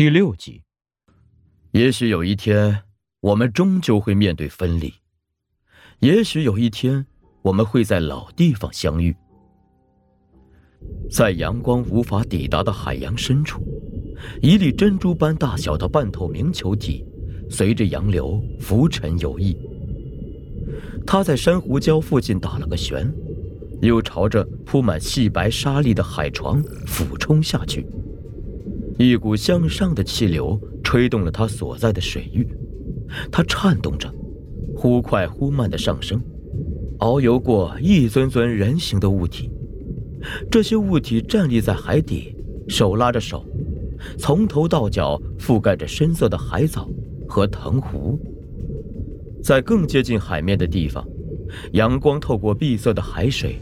第六集，也许有一天，我们终究会面对分离；也许有一天，我们会在老地方相遇。在阳光无法抵达的海洋深处，一粒珍珠般大小的半透明球体，随着洋流浮沉游弋。它在珊瑚礁附近打了个旋，又朝着铺满细白沙粒的海床俯冲下去。一股向上的气流吹动了他所在的水域，它颤动着，忽快忽慢的上升，遨游过一尊尊人形的物体。这些物体站立在海底，手拉着手，从头到脚覆盖着深色的海藻和藤壶。在更接近海面的地方，阳光透过碧色的海水，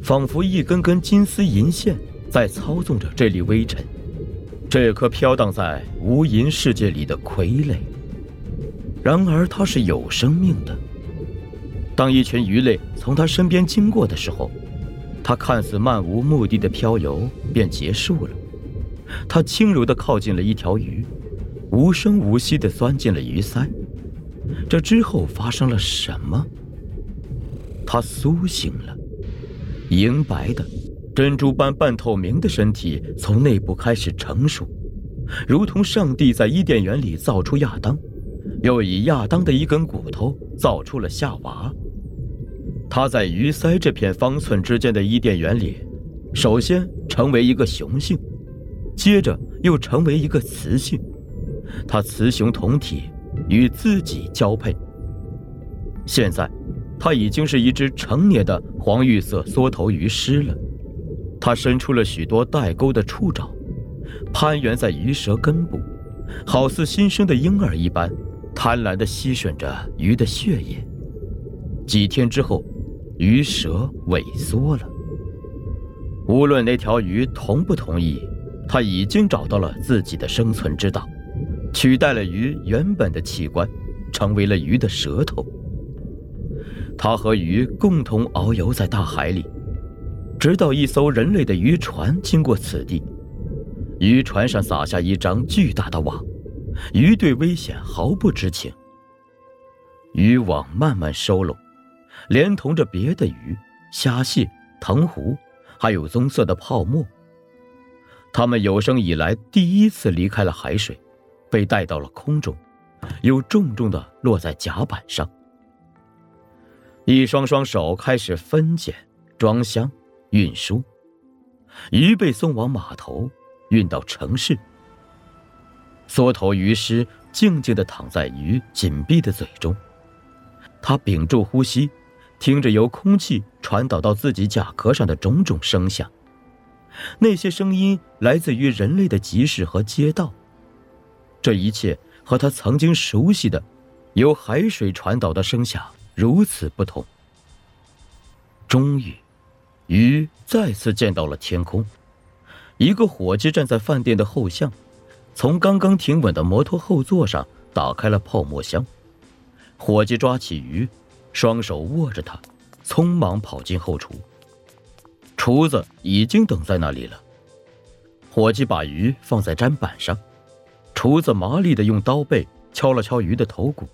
仿佛一根根金丝银线在操纵着这粒微尘。这颗飘荡在无垠世界里的傀儡，然而它是有生命的。当一群鱼类从它身边经过的时候，它看似漫无目的的漂游便结束了。它轻柔地靠近了一条鱼，无声无息地钻进了鱼鳃。这之后发生了什么？它苏醒了，银白的。珍珠般半透明的身体从内部开始成熟，如同上帝在伊甸园里造出亚当，又以亚当的一根骨头造出了夏娃。他在鱼鳃这片方寸之间的伊甸园里，首先成为一个雄性，接着又成为一个雌性。他雌雄同体，与自己交配。现在，他已经是一只成年的黄玉色缩头鱼狮了。它伸出了许多带钩的触爪，攀援在鱼舌根部，好似新生的婴儿一般，贪婪地吸吮着鱼的血液。几天之后，鱼舌萎缩了。无论那条鱼同不同意，它已经找到了自己的生存之道，取代了鱼原本的器官，成为了鱼的舌头。它和鱼共同遨游在大海里。直到一艘人类的渔船经过此地，渔船上撒下一张巨大的网，鱼对危险毫不知情。渔网慢慢收拢，连同着别的鱼、虾蟹、藤壶，还有棕色的泡沫。它们有生以来第一次离开了海水，被带到了空中，又重重的落在甲板上。一双双手开始分拣、装箱。运输，鱼被送往码头，运到城市。缩头鱼尸静静地躺在鱼紧闭的嘴中，他屏住呼吸，听着由空气传导到自己甲壳上的种种声响。那些声音来自于人类的集市和街道，这一切和他曾经熟悉的由海水传导的声响如此不同。终于。鱼再次见到了天空，一个伙计站在饭店的后巷，从刚刚停稳的摩托后座上打开了泡沫箱。伙计抓起鱼，双手握着它，匆忙跑进后厨。厨子已经等在那里了。伙计把鱼放在砧板上，厨子麻利的用刀背敲了敲鱼的头骨，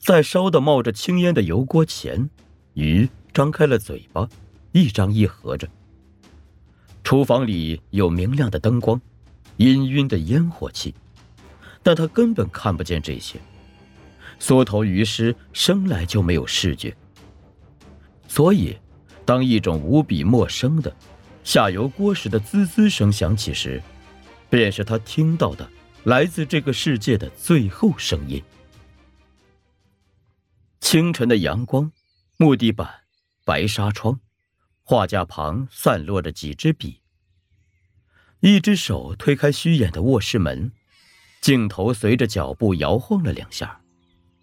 在烧的冒着青烟的油锅前，鱼张开了嘴巴。一张一合着。厨房里有明亮的灯光，氤氲的烟火气，但他根本看不见这些。缩头鱼尸生来就没有视觉，所以，当一种无比陌生的下油锅时的滋滋声响起时，便是他听到的来自这个世界的最后声音。清晨的阳光，木地板，白纱窗。画架旁散落着几支笔。一只手推开虚掩的卧室门，镜头随着脚步摇晃了两下，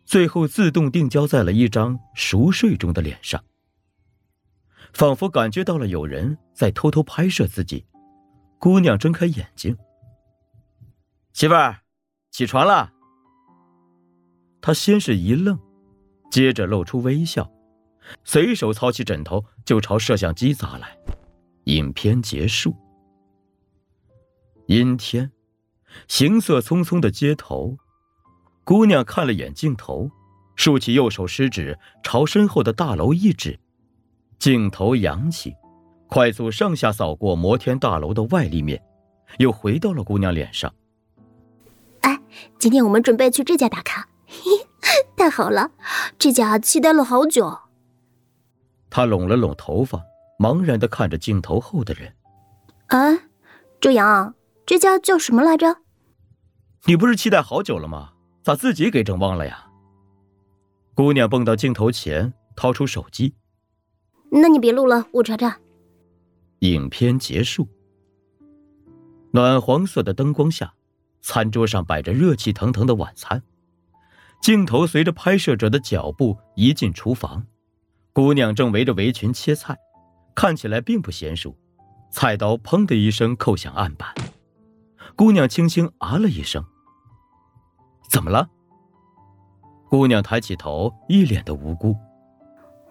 最后自动定焦在了一张熟睡中的脸上。仿佛感觉到了有人在偷偷拍摄自己，姑娘睁开眼睛：“媳妇儿，起床了。”她先是一愣，接着露出微笑。随手操起枕头就朝摄像机砸来，影片结束。阴天，行色匆匆的街头，姑娘看了眼镜头，竖起右手食指朝身后的大楼一指，镜头扬起，快速上下扫过摩天大楼的外立面，又回到了姑娘脸上。哎，今天我们准备去这家打卡，嘿太好了，这家期待了好久。他拢了拢头发，茫然的看着镜头后的人。哎，周阳，这家叫什么来着？你不是期待好久了吗？咋自己给整忘了呀？姑娘蹦到镜头前，掏出手机。那你别录了，我查查。影片结束。暖黄色的灯光下，餐桌上摆着热气腾腾的晚餐。镜头随着拍摄者的脚步移进厨房，姑娘正围着围裙切菜，看起来并不娴熟。菜刀砰的一声扣响案板，姑娘轻轻啊了一声。怎么了？姑娘抬起头，一脸的无辜。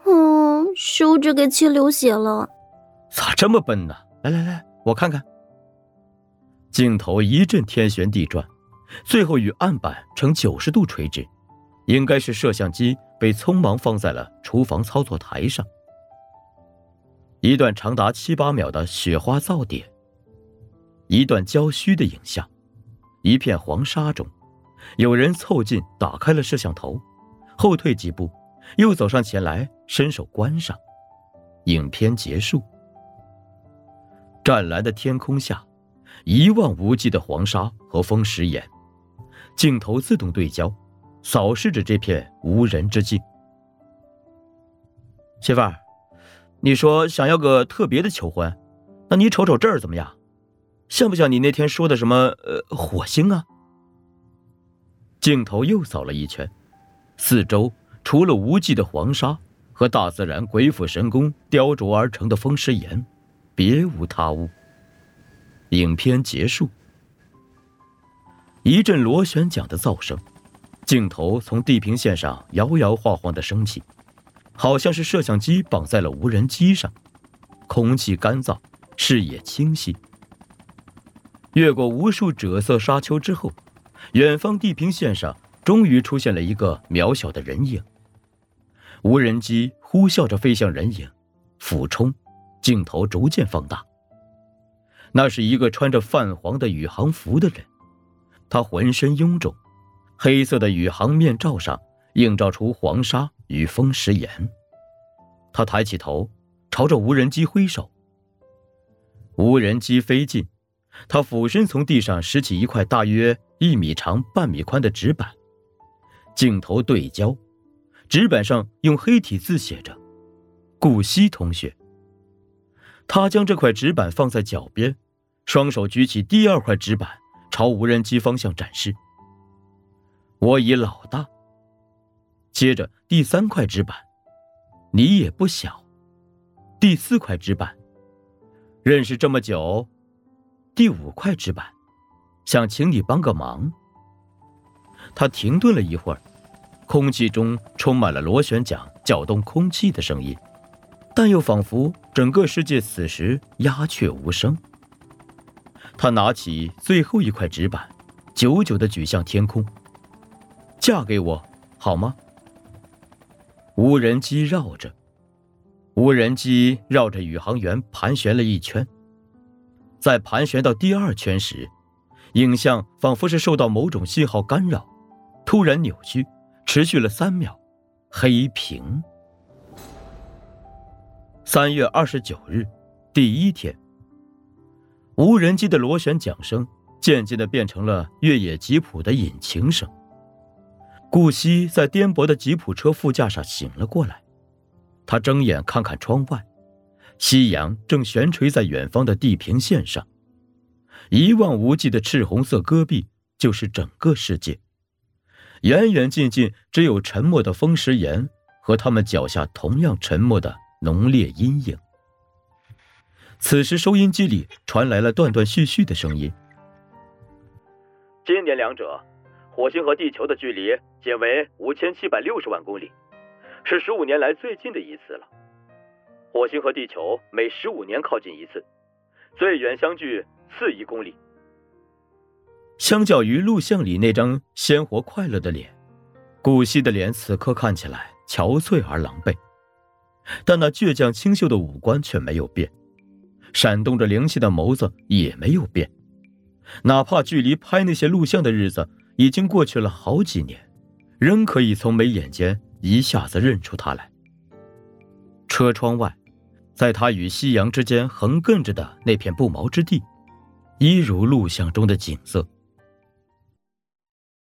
嗯，手指给切流血了。咋这么笨呢？来来来，我看看。镜头一阵天旋地转，最后与案板呈九十度垂直，应该是摄像机被匆忙放在了厨房操作台上。一段长达七八秒的雪花噪点，一段焦虚的影像，一片黄沙中。有人凑近，打开了摄像头，后退几步，又走上前来，伸手关上。影片结束。湛蓝的天空下，一望无际的黄沙和风石岩，镜头自动对焦，扫视着这片无人之境。媳妇儿，你说想要个特别的求婚，那你瞅瞅这儿怎么样？像不像你那天说的什么呃火星啊？镜头又扫了一圈，四周除了无际的黄沙和大自然鬼斧神工雕琢而成的风石岩，别无他物。影片结束，一阵螺旋桨的噪声，镜头从地平线上摇摇晃晃的升起，好像是摄像机绑在了无人机上。空气干燥，视野清晰。越过无数赭色沙丘之后。远方地平线上，终于出现了一个渺小的人影。无人机呼啸着飞向人影，俯冲，镜头逐渐放大。那是一个穿着泛黄的宇航服的人，他浑身臃肿，黑色的宇航面罩上映照出黄沙与风石岩。他抬起头，朝着无人机挥手。无人机飞近，他俯身从地上拾起一块大约。一米长、半米宽的纸板，镜头对焦，纸板上用黑体字写着“顾惜同学”。他将这块纸板放在脚边，双手举起第二块纸板，朝无人机方向展示。我已老大。接着第三块纸板，你也不小。第四块纸板，认识这么久。第五块纸板。想请你帮个忙。他停顿了一会儿，空气中充满了螺旋桨搅动空气的声音，但又仿佛整个世界此时鸦雀无声。他拿起最后一块纸板，久久的举向天空：“嫁给我，好吗？”无人机绕着，无人机绕着宇航员盘旋了一圈，在盘旋到第二圈时。影像仿佛是受到某种信号干扰，突然扭曲，持续了三秒，黑屏。三月二十九日，第一天。无人机的螺旋桨声渐渐的变成了越野吉普的引擎声。顾惜在颠簸的吉普车副驾上醒了过来，他睁眼看看窗外，夕阳正悬垂在远方的地平线上。一望无际的赤红色戈壁就是整个世界，远远近近只有沉默的风石岩和他们脚下同样沉默的浓烈阴影。此时，收音机里传来了断断续续的声音：“今年两者，火星和地球的距离仅为五千七百六十万公里，是十五年来最近的一次了。火星和地球每十五年靠近一次，最远相距。”四亿公里。相较于录像里那张鲜活快乐的脸，顾惜的脸此刻看起来憔悴而狼狈，但那倔强清秀的五官却没有变，闪动着灵气的眸子也没有变。哪怕距离拍那些录像的日子已经过去了好几年，仍可以从眉眼间一下子认出他来。车窗外，在他与夕阳之间横亘着的那片不毛之地，一如录像中的景色。